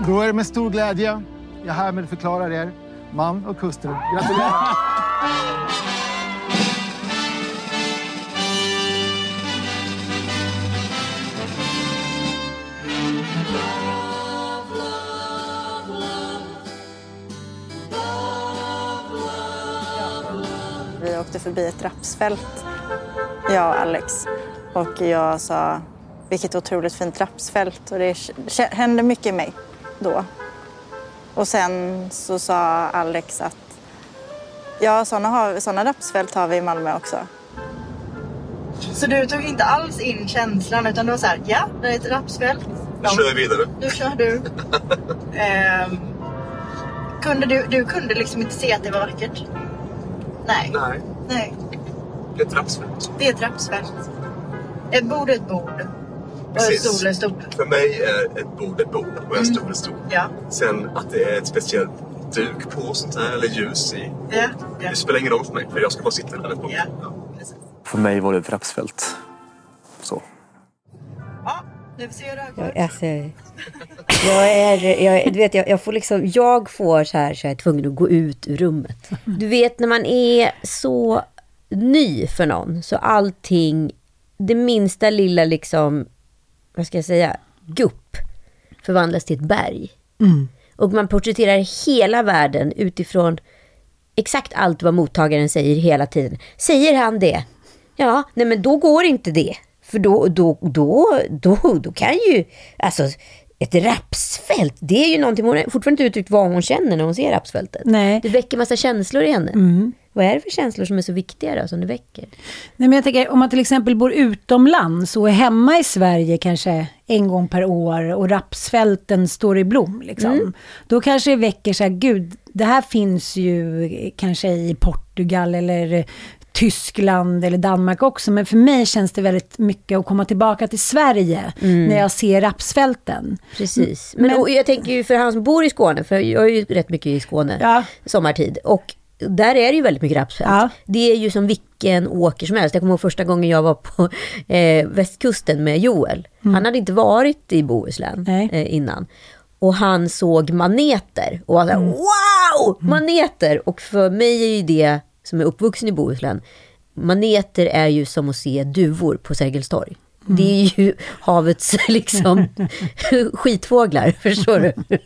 Då är det med stor glädje jag härmed förklarar er man och hustru. Gratulerar! Vi åkte förbi ett rapsfält, jag och Alex. Och jag sa, vilket otroligt fint rapsfält. Och det hände mycket i mig då. Och sen så sa Alex att ja, sådana, har, sådana rapsfält har vi i Malmö också. Så du tog inte alls in känslan utan du var så här, ja, det är ett rapsfält. Nu kör jag vidare. Nu kör du. Ehm, kunde du, du kunde liksom inte se att det var vackert? Nej. Nej, Nej. det är ett rapsfält. Det är ett rapsfält. Ett bord är ett bord. Och en Precis. stol är en stol. För mig är ett bord ett bord och en stol en stol. Ja. Sen att det är ett speciellt duk på sånt här eller ljus i. Ja. Ja. Det spelar ingen roll för mig för jag ska bara sitta där ett bord. Ja. Precis. För mig var det ett rapsfält. Så. Ja, nu ser jag alltså, jag är, jag, du vet, jag, jag får liksom, jag får så här så jag är tvungen att gå ut ur rummet. Du vet när man är så ny för någon, så allting, det minsta lilla liksom, vad ska jag säga, gupp förvandlas till ett berg. Och man porträtterar hela världen utifrån exakt allt vad mottagaren säger hela tiden. Säger han det? Ja, nej men då går inte det. För då, då, då, då, då kan ju, alltså ett rapsfält, det är ju någonting, hon har fortfarande inte uttryckt vad hon känner när hon ser rapsfältet. Nej. Det väcker massa känslor i henne. Vad är det för känslor som är så viktiga då, som det väcker? Nej, men jag tänker, om man till exempel bor utomlands och är hemma i Sverige kanske en gång per år och rapsfälten står i blom. Liksom. Då kanske det väcker så här, gud, det här finns ju kanske i Portugal eller Tyskland eller Danmark också. Men för mig känns det väldigt mycket att komma tillbaka till Sverige när jag ser rapsfälten. Precis. Men, Men- och jag tänker ju för han som bor i Skåne, för jag är ju rätt mycket i Skåne Ja. sommartid. Och där är det ju väldigt mycket rapsfält. Ja. Det är ju som vilken åker som helst. Jag kommer ihåg första gången jag var på eh, västkusten med Joel. Han hade inte varit i Bohuslän eh, innan. Och han såg maneter och var så här, wow! Maneter! Och för mig är ju det, som är uppvuxen i Bohuslän, maneter är ju som att se duvor på Sergels torg. Det är ju havets liksom skitfåglar, förstår du?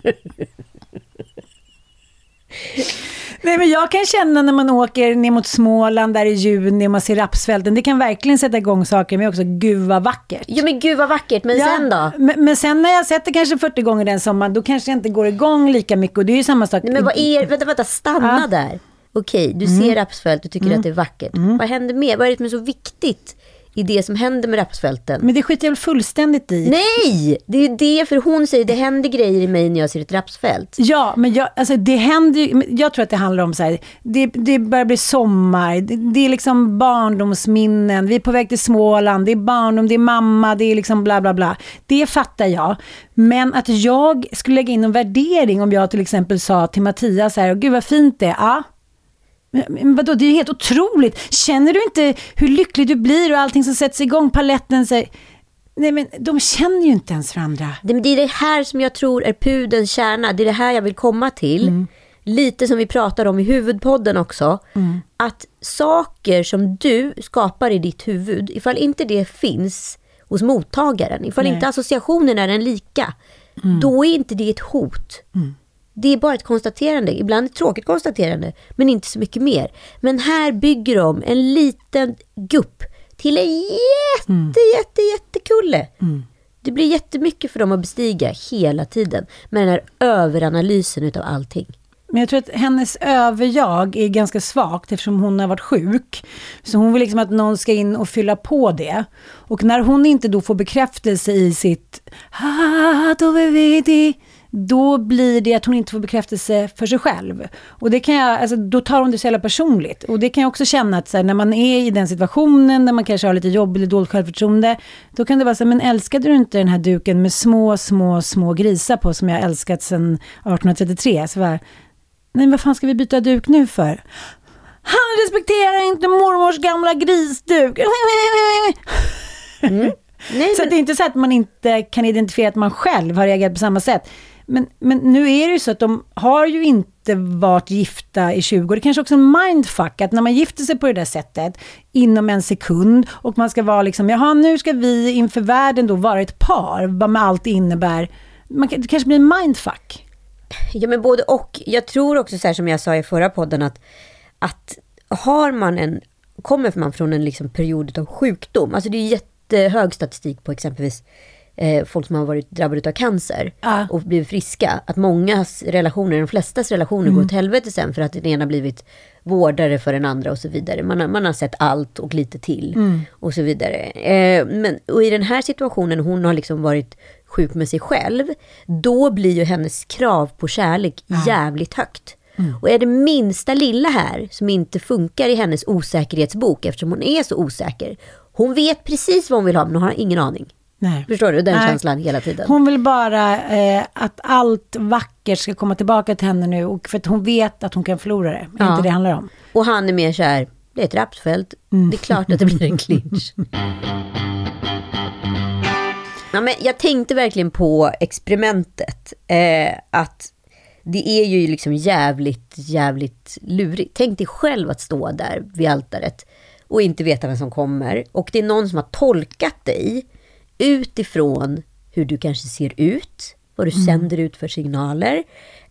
Nej, men jag kan känna när man åker ner mot Småland där i juni och man ser rapsfälten. Det kan verkligen sätta igång saker med också. Gud vad vackert. Ja men gud vad vackert, men sen då? Men, men sen när jag sett det kanske 40 gånger den sommaren, då kanske jag inte går igång lika mycket. Och det är ju samma sak. Nej, men vad är, vänta, vänta, stanna där. Okej, du ser rapsfält, du tycker att det är vackert. Vad händer mer? Vad är det som är så viktigt i det som händer med rapsfälten? Men det skiter jag väl fullständigt i. Nej! Det är det, för hon säger det händer grejer i mig när jag ser ett rapsfält. Ja, men jag, alltså det händer jag tror att det handlar om så här, det, det börjar bli sommar, det, det är liksom barndomsminnen, vi är på väg till Småland, det är barndom, det är mamma, det är liksom bla bla bla. Det fattar jag. Men att jag skulle lägga in en värdering om jag till exempel sa till Mattias så här, gud vad fint det är, ja. Men- vadå, det är ju helt otroligt. Känner du inte hur lycklig du blir och allting som sätts igång, paletten säger... Nej men de känner ju inte ens varandra. Det, det är det här som jag tror är pudens kärna. Det är det här jag vill komma till. Lite som vi pratar om i huvudpodden också. Att saker som du skapar i ditt huvud, ifall inte det finns hos mottagaren. Ifall Nej. inte associationen är den lika, då är inte det ett hot. Det är bara ett konstaterande, ibland ett tråkigt konstaterande, men inte så mycket mer. Men här bygger de en liten gupp till en jätte, jätte, jättekulle. Det blir jättemycket för dem att bestiga hela tiden med den här överanalysen utav allting. Men jag tror att hennes överjag är ganska svagt eftersom hon har varit sjuk. Så hon vill liksom att någon ska in och fylla på det. Och när hon inte då får bekräftelse i sitt "Ah, dove vedi", då blir det att hon inte får bekräftelse för sig själv. Och det kan jag, alltså, då tar hon det så jävla personligt. Och det kan jag också känna att så här, när man är i den situationen, när man kanske har lite jobb eller dåligt självförtroende, då kan det vara så här, men älskade du inte den här duken med små, små, små grisar på som jag älskat sedan 1833? Så bara, Nej, vad fan ska vi byta duk nu för? Han respekterar inte mormors gamla grisduk. Nej, så att det är inte så att man inte kan identifiera att man själv har reagerat på samma sätt. Men, men nu är det ju så att de har ju inte varit gifta i 20 år. Det kanske också är en mindfuck att när man gifter sig på det där sättet inom en sekund och man ska vara liksom, jaha nu ska vi inför världen då vara ett par, vad med allt det innebär. Man, det kanske blir en mindfuck. Ja, men både och. Jag tror också så här som jag sa i förra podden att, att har man en, kommer man från en liksom period av sjukdom, alltså det är jättehög statistik på exempelvis eh, folk som har varit drabbade av cancer Ja. och blivit friska, att mångas relationer, de flestas relationer går åt helvete sen för att den ena blivit vårdare för den andra och så vidare. Man har, man har sett allt och lite till och så vidare. Eh, men, och i den här situationen, hon har liksom varit sjuk med sig själv, då blir ju hennes krav på kärlek jävligt högt. Och är det minsta lilla här som inte funkar i hennes osäkerhetsbok, eftersom hon är så osäker, hon vet precis vad hon vill ha, men hon har ingen aning. Nej. Förstår du? Den Nej. känslan hela tiden. Hon vill bara eh, att allt vackert ska komma tillbaka till henne nu. Och för att hon vet att hon kan förlora det. Är Ja. inte det handlar om. Och han är mer så här, det är ett rapsfält, det är klart att det blir en clinch. ja, men jag tänkte verkligen på experimentet. Eh, att det är ju liksom jävligt, jävligt lurigt. Tänk dig själv att stå där vid altaret och inte veta vem som kommer. Och det är någon som har tolkat dig utifrån hur du kanske ser ut, vad du sänder ut för signaler,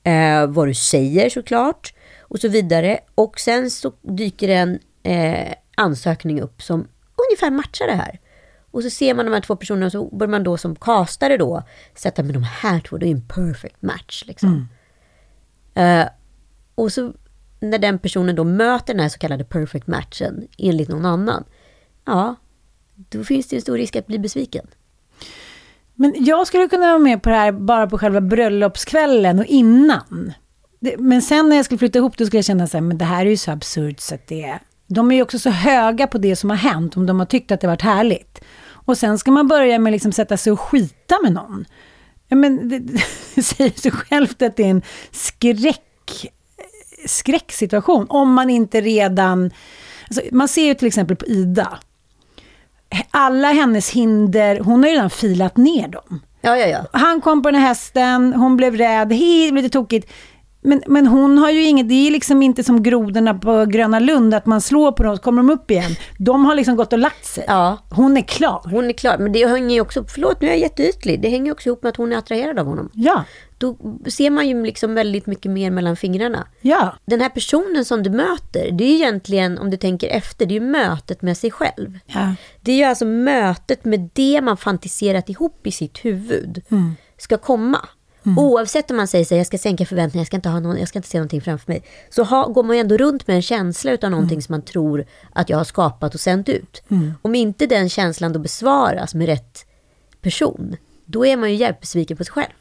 eh, vad du säger såklart och så vidare. Och sen så dyker en eh, ansökning upp som ungefär matchar det här. Och så ser man de här två personerna och så börjar man då som kastare då sätta med de här två, det är en perfect match liksom. Eh, och så när den personen då möter den här så kallade perfect matchen enligt någon annan, ja, då finns det en stor risk att bli besviken. Men jag skulle kunna vara med på det här bara på själva bröllopskvällen och innan. Men sen när jag skulle flytta ihop då skulle jag känna så här, men det här är ju så absurt så att det är... De är ju också så höga på det som har hänt, om de har tyckt att det varit härligt. Och sen ska man börja med liksom sätta sig och skita med någon. Ja, men det, det säger sig självt att det är en skräck, skräcksituation. Om man inte redan... Alltså, man ser ju till exempel på Ida. Alla hennes hinder, hon har ju redan filat ner dem. Ja, ja, ja. Han kom på den här hästen, hon blev rädd, hej, lite tokigt. Men, men hon har ju inget, det är liksom inte som grodorna på Gröna Lund, att man slår på dem så kommer de upp igen. De har liksom gått och lagt sig. Ja. Hon är klar. Hon är klar, men det hänger ju också, förlåt nu är jag jätteytlig, det hänger också ihop med att hon är attraherad av honom. Ja, Då ser man ju liksom väldigt mycket mer mellan fingrarna. ja. Den här personen som du möter, det är egentligen, om du tänker efter, det är mötet med sig själv. ja. Det är ju alltså mötet med det man fantiserat ihop i sitt huvud ska komma. Oavsett om man säger här, jag ska sänka förväntningar, jag ska inte, ha någon, jag ska inte se någonting framför mig. Så ha, går man ju ändå runt med en känsla utav någonting som man tror att jag har skapat och sänt ut. Om inte den känslan då besvaras med rätt person, då är man ju jävligt besviken på sig själv.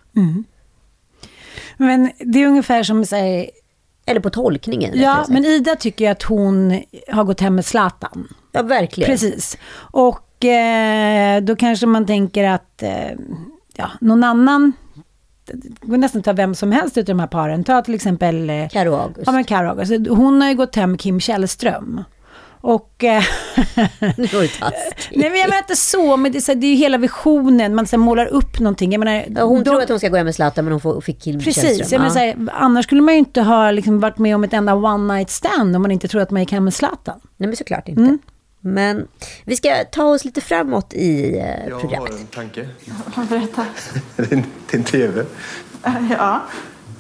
Men det är ungefär som så här, Eller på tolkningen. Ja, men Ida tycker ju att hon har gått hem med Zlatan. ja, verkligen. Precis. Och eh, då kanske man tänker att eh, ja, någon annan, det går nästan att ta vem som helst utav de här paren. Ta till exempel eh, Karo August. Ja, men Karo August. Hon har ju gått hem med Kim Källström. Och... Eh, Nu var det taskigt. nej, men jag menar inte så, men det är, så här, det är ju hela visionen. Man så här, målar upp någonting. Jag menar, Ja, hon de- tror att hon ska gå hem med Zlatan men hon får, fick Kim Precis, jag menar, Ja. så här, annars skulle man ju inte ha liksom, varit med om ett enda one night stand om man inte tror att man gick hem med Zlatan. Nej men såklart inte. Mm. Men vi ska ta oss lite framåt i eh, Jag programmet. har en tanke. Berätta. Din, din TV, Ja.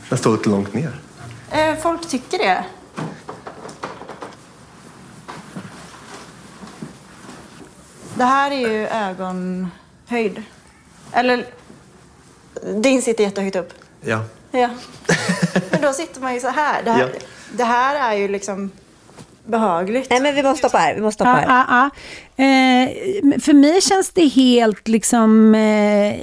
den står lite långt ner. Eh, Folk tycker det. Det här är ju ögonhöjd. Eller, din sitter jättehögt upp. Ja. Ja. Men då sitter man ju så här. Det här, Ja. det här är ju liksom behagligt. Nej men vi måste stoppa här, vi måste stoppa här. Ja, ja, ja. Eh, för mig känns det helt liksom eh,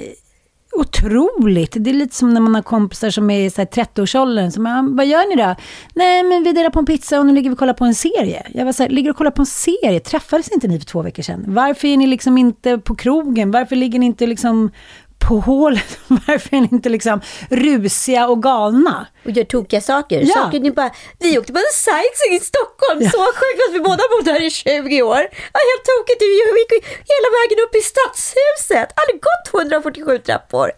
otroligt. Det är lite som när man har kompisar som är i 30-årsåldern. Som, ah, vad gör ni då? Nej, men vi delar på en pizza och nu ligger vi och kollar på en serie. Jag var så här, ligger och kollar på en serie? Träffades inte ni för två veckor sedan? Varför är ni liksom inte på krogen? Varför ligger ni inte liksom på hålet? Varför är ni inte liksom rusiga och galna? Och gör tokiga saker. Ja. Saker ni bara, vi åkte på en sightseeing i Stockholm, så sjukt att vi båda bodde här i 20 år. Ja, helt tokigt, vi gick hela vägen upp i stadshuset. Aldrig gått 247 trappor.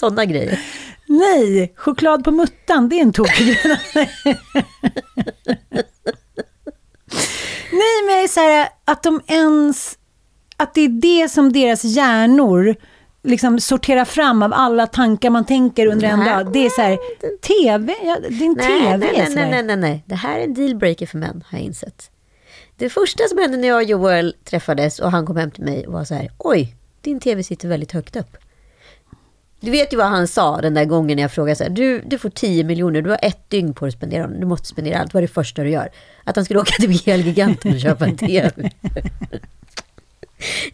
Sådana grejer. Nej, choklad på muttan, det är en tokig grej. Nej, men jag är så här, att de ens... Att det är det som deras hjärnor liksom sorterar fram av alla tankar man tänker under en Nej. dag. Det är så här, TV, ja, en Nej, TV. nej, nej, nej, nej, nej, nej. Det här är en dealbreaker för män, har jag insett. Det första som hände när jag och Joel träffades och han kom hem till mig var så här, oj, din tv sitter väldigt högt upp. Du vet ju vad han sa den där gången när jag frågade så här, du, du får 10 miljoner, du har ett dygn på dig att spendera dem, du måste spendera allt, vad är det första du gör? Att han skulle åka till Elgiganten och köpa en tv.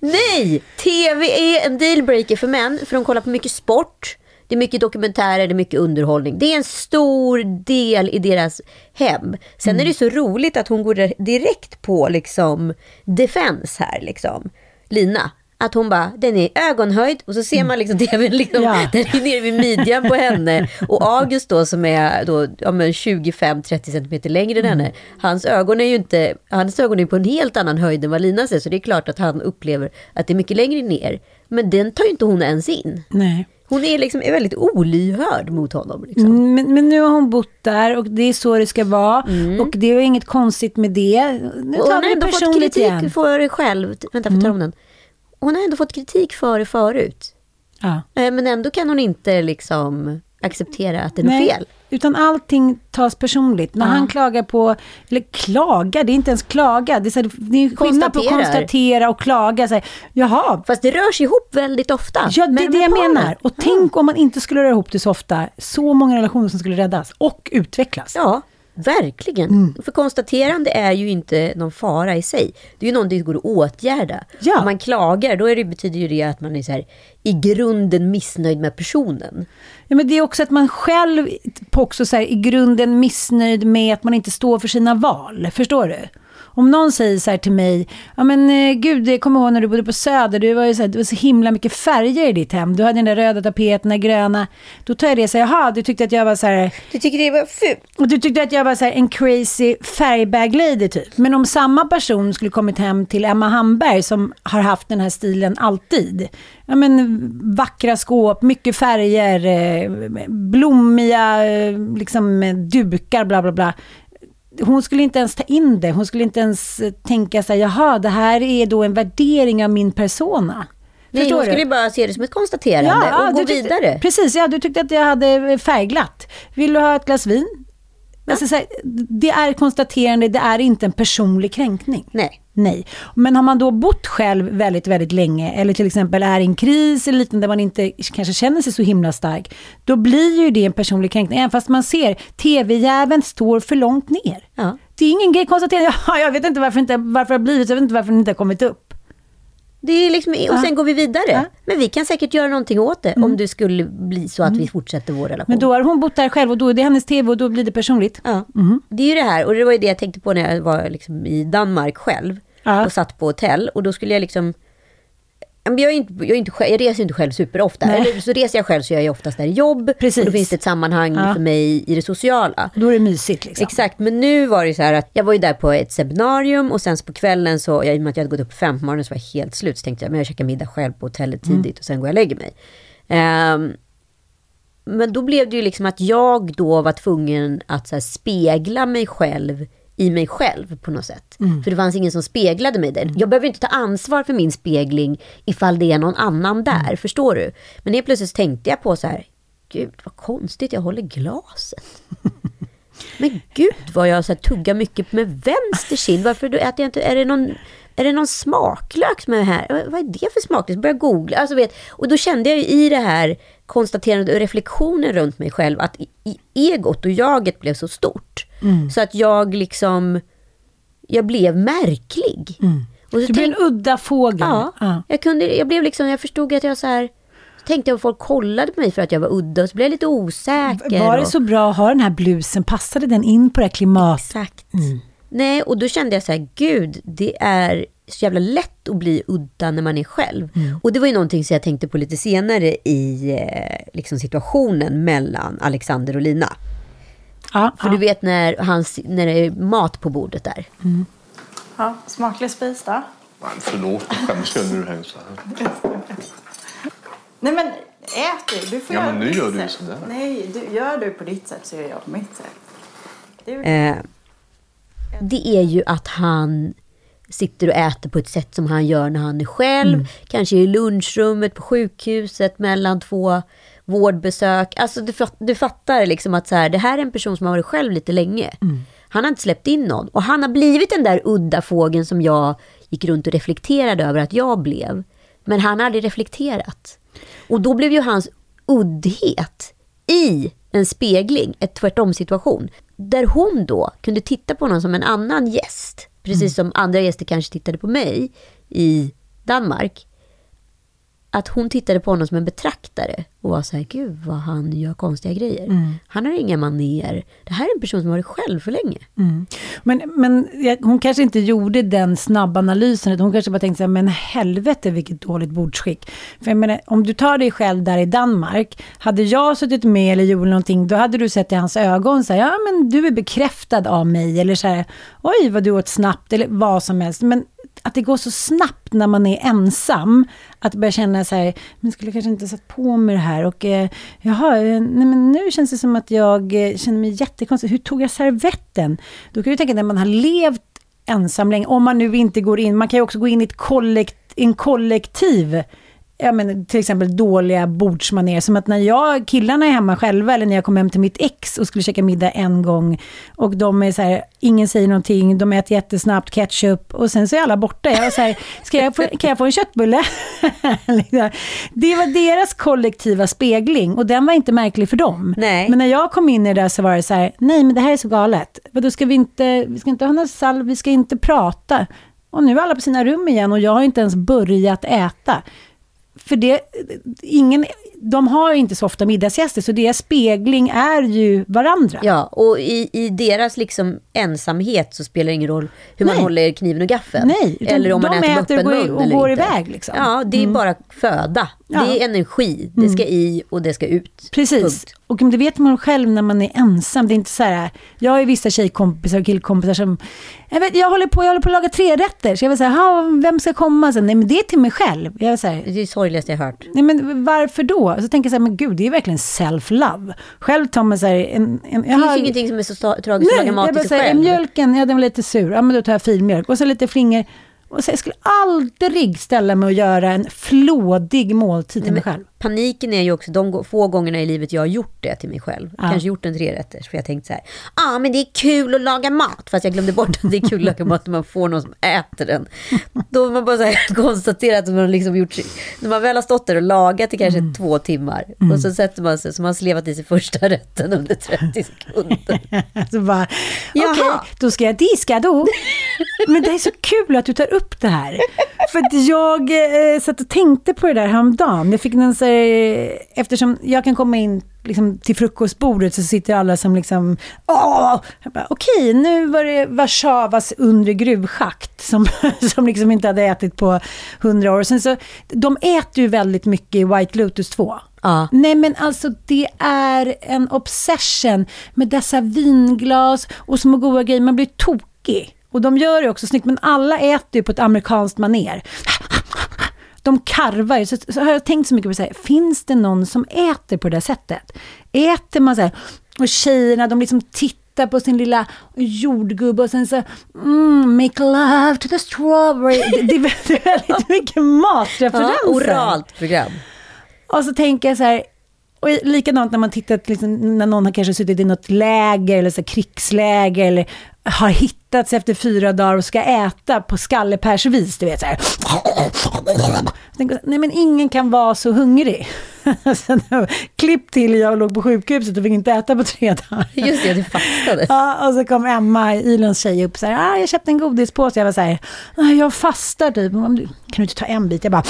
Nej! TV är en dealbreaker för män, för de kollar på mycket sport, det är mycket dokumentärer, det är mycket underhållning. Det är en stor del i deras hem. Sen är det så roligt att hon går direkt på liksom defense här liksom. Lina. Att hon bara, den är ögonhöjd och så ser man liksom tvn liksom, Ja. den är nere vid midjan på henne. Och August då som är då, ja, men 25-30 centimeter längre än henne. Hans ögon är ju inte, hans ögon är på en helt annan höjd än vad Lina ser. Så det är klart att han upplever att det är mycket längre ner. Men den tar ju inte hon ens in. Nej. Hon är liksom är väldigt olyhörd mot honom. Liksom. Mm, Men, men nu har hon bott där och det är så det ska vara. Och det är inget konstigt med det. Nu Mm. Och tar hon har ändå fått kritik igen. för det själv. Vänta, får jag ta om den. Hon har ändå fått kritik för det förut. Ja. Eh, Men ändå kan hon inte liksom acceptera att det är något fel. Utan allting tas personligt. När Ja. han klagar på, eller klagar, det är inte ens klaga. Det är, så här, det är skillnad på att konstatera och klaga. Så här, Jaha, Fast det rör sig ihop väldigt ofta. ja, det med är de det jag menar. Och tänk om man inte skulle röra ihop det så ofta. Så många relationer som skulle räddas och utvecklas. Ja, verkligen. Mm. För konstaterande är ju inte någon fara i sig. Det är ju någonting som går att åtgärda. Ja. Om man klagar, då det, betyder ju det att man är så här, i grunden missnöjd med personen. Ja, men det är också att man själv också så här, i grunden missnöjd med att man inte står för sina val. Förstår du? Om någon säger så här till mig, ja men eh, gud, jag kommer ihåg när du bodde på Söder, du var ju så här, det var så himla mycket färger i ditt hem. Du hade den där röda tapeten, den där gröna. Då tar jag det och säger, jaha, du tyckte att jag var så här, Du tycker det var fult? och du tyckte att jag var så här, en crazy färgbag lady typ. Men om samma person skulle kommit hem till Emma Hamberg som har haft den här stilen alltid. Ja men vackra skåp, mycket färger, eh, blommiga eh, liksom dukar, bla bla bla. Hon skulle inte ens ta in det. Hon skulle inte ens eh, tänka så här, jaha, det här är då en värdering av min persona. Nej, Förstår hon du? skulle bara se det som ett konstaterande och gå du tyckte, vidare. Precis, ja, du tyckte att jag hade färgglatt. Vill du ha ett glas vin? Alltså, så här, det är konstaterande, det är inte en personlig kränkning. Nej. Nej. Men har man då bott själv väldigt, väldigt länge eller till exempel är i en kris eller lite där man inte kanske känner sig så himla stark, då blir ju det en personlig kränkning. Även fast man ser TV-jäveln står för långt ner. Ja. Det är ingen grej att konstatera, ja, jag vet inte varför, inte, varför det har blivit så, jag vet inte varför den inte har kommit upp. Det är liksom, och sen går vi vidare. Ja. Men vi kan säkert göra någonting åt det om det skulle bli så att vi fortsätter vår relation. Men då har hon bott där själv och då är det hennes TV och då blir det personligt. Ja. Det är ju det här, och det var ju det jag tänkte på när jag var liksom i Danmark själv Ja. och satt på hotell. Och då skulle jag liksom... Jag, är inte, jag, är inte, jag reser inte själv superofta. Nej. Eller så reser jag själv så jag är oftast där i jobb. Precis. Och då finns det ett sammanhang Ja. för mig i det sociala. Då är det mysigt liksom. Exakt, men nu var det så här att jag var ju där på ett seminarium och sen på kvällen så, jag, i och med att jag hade gått upp fem på morgonen så var jag helt slut. Så tänkte jag, men jag käkar middag själv på hotellet Mm. tidigt och sen går jag och lägger mig. Ehm, men då blev det ju liksom att jag då var tvungen att spegla mig själv i mig själv på något sätt. För det fanns ingen som speglade mig där. Jag behöver inte ta ansvar för min spegling ifall det är någon annan där, förstår du? Men helt plötsligt tänkte jag på så här, gud vad konstigt, jag håller glaset. Men gud vad jag så här, tuggar mycket med vänster kind. Varför då äter jag inte, är det någon, är det någon smaklök som är här? Vad är det för smaklök? Så började jag googla. Alltså, vet, och då kände jag i det här konstaterandet och reflektionen runt mig själv att egot och jaget blev så stort. Så att jag liksom, jag blev märklig. Och så Du blir en udda fågel. Ja, Ja. Jag, kunde, jag blev liksom, jag förstod att jag så här, så tänkte jag att folk kollade på mig för att jag var udda och så blev jag lite osäker. Var det och- så bra att ha den här blusen? Passade den in på det här klimatet? Exakt. Nej, och då kände jag så här, gud, det är så jävla lätt att bli udda när man är själv. Och det var ju någonting som jag tänkte på lite senare i eh, liksom situationen mellan Alexander och Lina. Ja, För du vet när, hans, när det är mat på bordet där. Ja, smaklig spis då. Nej, förlåt, jag skäms ju nu här. Nej men ät du. Du får Ja, göra men nu gör du sätt. sådär. Nej, du, gör du på ditt sätt så gör jag på mitt sätt. Det är Eh, det är ju att han sitter och äter på ett sätt som han gör när han är själv. Kanske i lunchrummet på sjukhuset mellan två vårdbesök. Alltså du, du fattar liksom att så här, det här är en person som har varit själv lite länge. Han har inte släppt in någon. Och han har blivit den där udda fågeln som jag gick runt och reflekterade över att jag blev. Men han har aldrig reflekterat. Och då blev ju hans uddhet i en spegling, ett tvärtom situation. Där hon då kunde titta på honom som en annan gäst. Precis som andra gäster kanske tittade på mig i Danmark. Att hon tittade på honom som en betraktare och var så här, gud vad han gör konstiga grejer. Han har inga maner. Det här är en person som har varit själv för länge. Men, men jag- hon kanske inte gjorde den snabba analysen, utan hon kanske bara tänkte så här, men helvete vilket dåligt bordsskick. För jag menar, om du tar dig själv där i Danmark, hade jag suttit med eller gjort någonting, då hade du sett i hans ögon så här, ja men du är bekräftad av mig, eller så här, oj vad du åt snabbt, eller vad som helst. Men att det går så snabbt när man är ensam, att börja känna så här, men skulle jag kanske inte satt på mig det här och eh, jaha, eh, nej men nu känns det som att jag eh, känner mig jättekonstig. Hur tog jag servetten? Då kan du tänka när man har levt ensam länge, om man nu inte går in, man kan ju också gå in i ett kollekt, en kollektiv ja, men, till exempel dåliga bordsmanér. Som att när jag, killarna är hemma själva eller när jag kom hem till mitt ex och skulle käka middag en gång och de är så här, ingen säger någonting, de äter jättesnabbt ketchup och sen så är alla borta. Jag var så här, Ska jag få, kan jag få en köttbulle? Det var deras kollektiva spegling och den var inte märklig för dem. Nej. Men när jag kom in i det där så var det så här, nej men det här är så galet. Vadå ska vi inte, vi ska inte ha någon salv, vi ska inte prata. Och nu är alla på sina rum igen och jag har inte ens börjat äta. För det, ingen, de har inte så ofta middagsgäster, så deras spegling är ju varandra. Ja, och i, i deras liksom ensamhet så spelar det ingen roll hur man Nej. håller kniven och gaffeln. Nej, eller om man äter med öppen och går i- mun och går inte. iväg, liksom. Ja, det är bara föda. Ja. Mm. Det är energi. Det ska i och det ska ut. Precis. Punkt. Och det vet man själv när man är ensam. Det är inte så här, jag har ju vissa tjejkompisar och killkompisar som, jag, vet, jag, håller på, jag håller på att laga tre rätter. Så jag vill säga, "Ha, vem ska komma sen? Nej men det är till mig själv. Jag vill säga, Det är det sorgligaste jag hört. Nej men varför då? Så tänker jag så här, men gud det är verkligen self-love. Själv tar man så här, en, en, Det finns har- ingenting som är så tragiskt som att Nej, laga mat jag till sig säger, själv. mjölken, ja den var lite sur. Ja men då tar jag filmjölk. Och så lite flingor. Och så, jag skulle aldrig ställa mig och göra en flådig måltid till Nej, mig själv. Paniken är ju också de få gångerna i livet jag har gjort det till mig själv. Ja. Kanske gjort en trerätters. För jag tänkte så här, ja ah, men det är kul att laga mat. Fast jag glömde bort att det är kul att laga mat när man får någon som äter den. Då har man bara så här konstaterat att man liksom gjort, när man väl har stått där och lagat i kanske Mm. två timmar. Och så sätter man sig, så man har slevat i sig första rätten under 30 sekunder. Så bara, okej, då ska jag diska då. Men det är så kul att du tar upp det här. För att jag eh, satt och tänkte på det där häromdagen. Jag fick en så här, eftersom jag kan komma in liksom, till frukostbordet så sitter alla som liksom, åh! Bara, Okej, nu var det Warszawas undre gruvschakt som, som liksom inte hade ätit på hundra år. Sen så, de äter ju väldigt mycket i White Lotus 2. Ja. Nej men alltså det är en obsession med dessa vinglas och små goda grejer. Man blir tokig. Och de gör det också snyggt, men alla äter ju på ett amerikanskt maner. De karvar ju. Så, så har jag tänkt så mycket på det, finns det någon som äter på det där sättet? Äter man så här, och tjejerna de liksom tittar på sin lilla jordgubb och sen så, mm, make love to the strawberry. Det, det, det är väldigt mycket matreferenser. Ja, oralt program. Och så tänker jag så här, och likadant när man tittat, liksom, när någon har kanske suttit i något läger eller så krigsläger eller har hittats efter fyra dagar och ska äta på skallepärsvis, du vet så här. Nej men ingen kan vara så hungrig. Klipp till jag låg på sjukhuset och fick inte äta på tre dagar. Just det, du fastade. Ja, och så kom Emma, Ilons tjej, upp så här, ah, jag köpte en godispåse. Jag var så här, "Ah, jag fastar typ. Kan du inte ta en bit? Jag bara,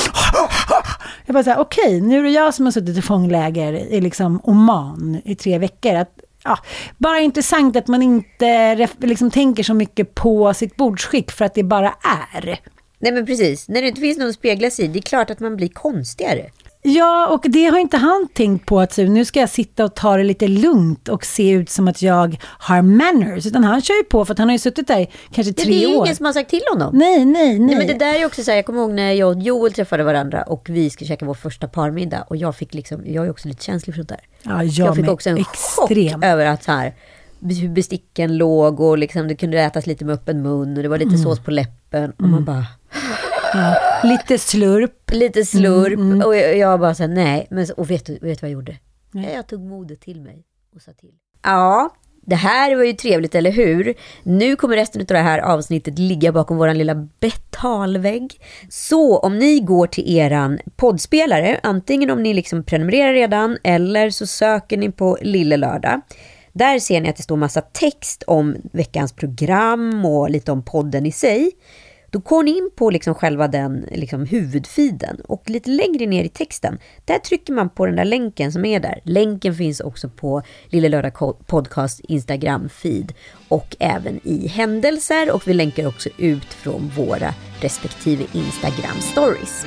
jag bara så här, okej, nu är det jag som har suttit i fångläger i liksom Oman i tre veckor. Att, ja, bara intressant att man inte liksom tänker så mycket på sitt bordsskick för att det bara är. Nej men precis, när det inte finns någon att spegla sig i, det är klart att man blir konstigare. Ja, och det har inte han tänkt på att så, nu ska jag sitta och ta det lite lugnt och se ut som att jag har manners. Utan han kör ju på för att han har ju suttit där kanske tre det är ju år. ingen som har sagt till honom. Nej, nej, nej. Nej, men det där är också så här, jag kommer ihåg när jag och Joel träffade varandra och vi skulle käka vår första parmiddag och jag fick liksom, jag är också lite känslig för sånt där. Ja, jag jag fick också en Extrem. chock över att så här, besticken låg och liksom det kunde ätas lite med öppen mun och det var lite Mm. sås på läppen och man bara, Ja, lite slurp. lite slurp Mm, och jag, jag bara så här, nej, men, och vet du vet vad jag gjorde? Jag tog modet till mig och sa till. Ja, det här var ju trevligt, eller hur? Nu kommer resten av det här avsnittet ligga bakom våran lilla betalvägg. Så om ni går till eran poddspelare, antingen om ni liksom prenumererar redan eller så söker ni på Lille Lördag. Där ser ni att det står massa text om veckans program och lite om podden i sig. Då går ni in på liksom själva den liksom huvudfiden och lite längre ner i texten, där trycker man på den där länken som är där. Länken finns också på Lille Lördag Podcast Instagram-feed och även i händelser och vi länkar också ut från våra respektive Instagram-stories.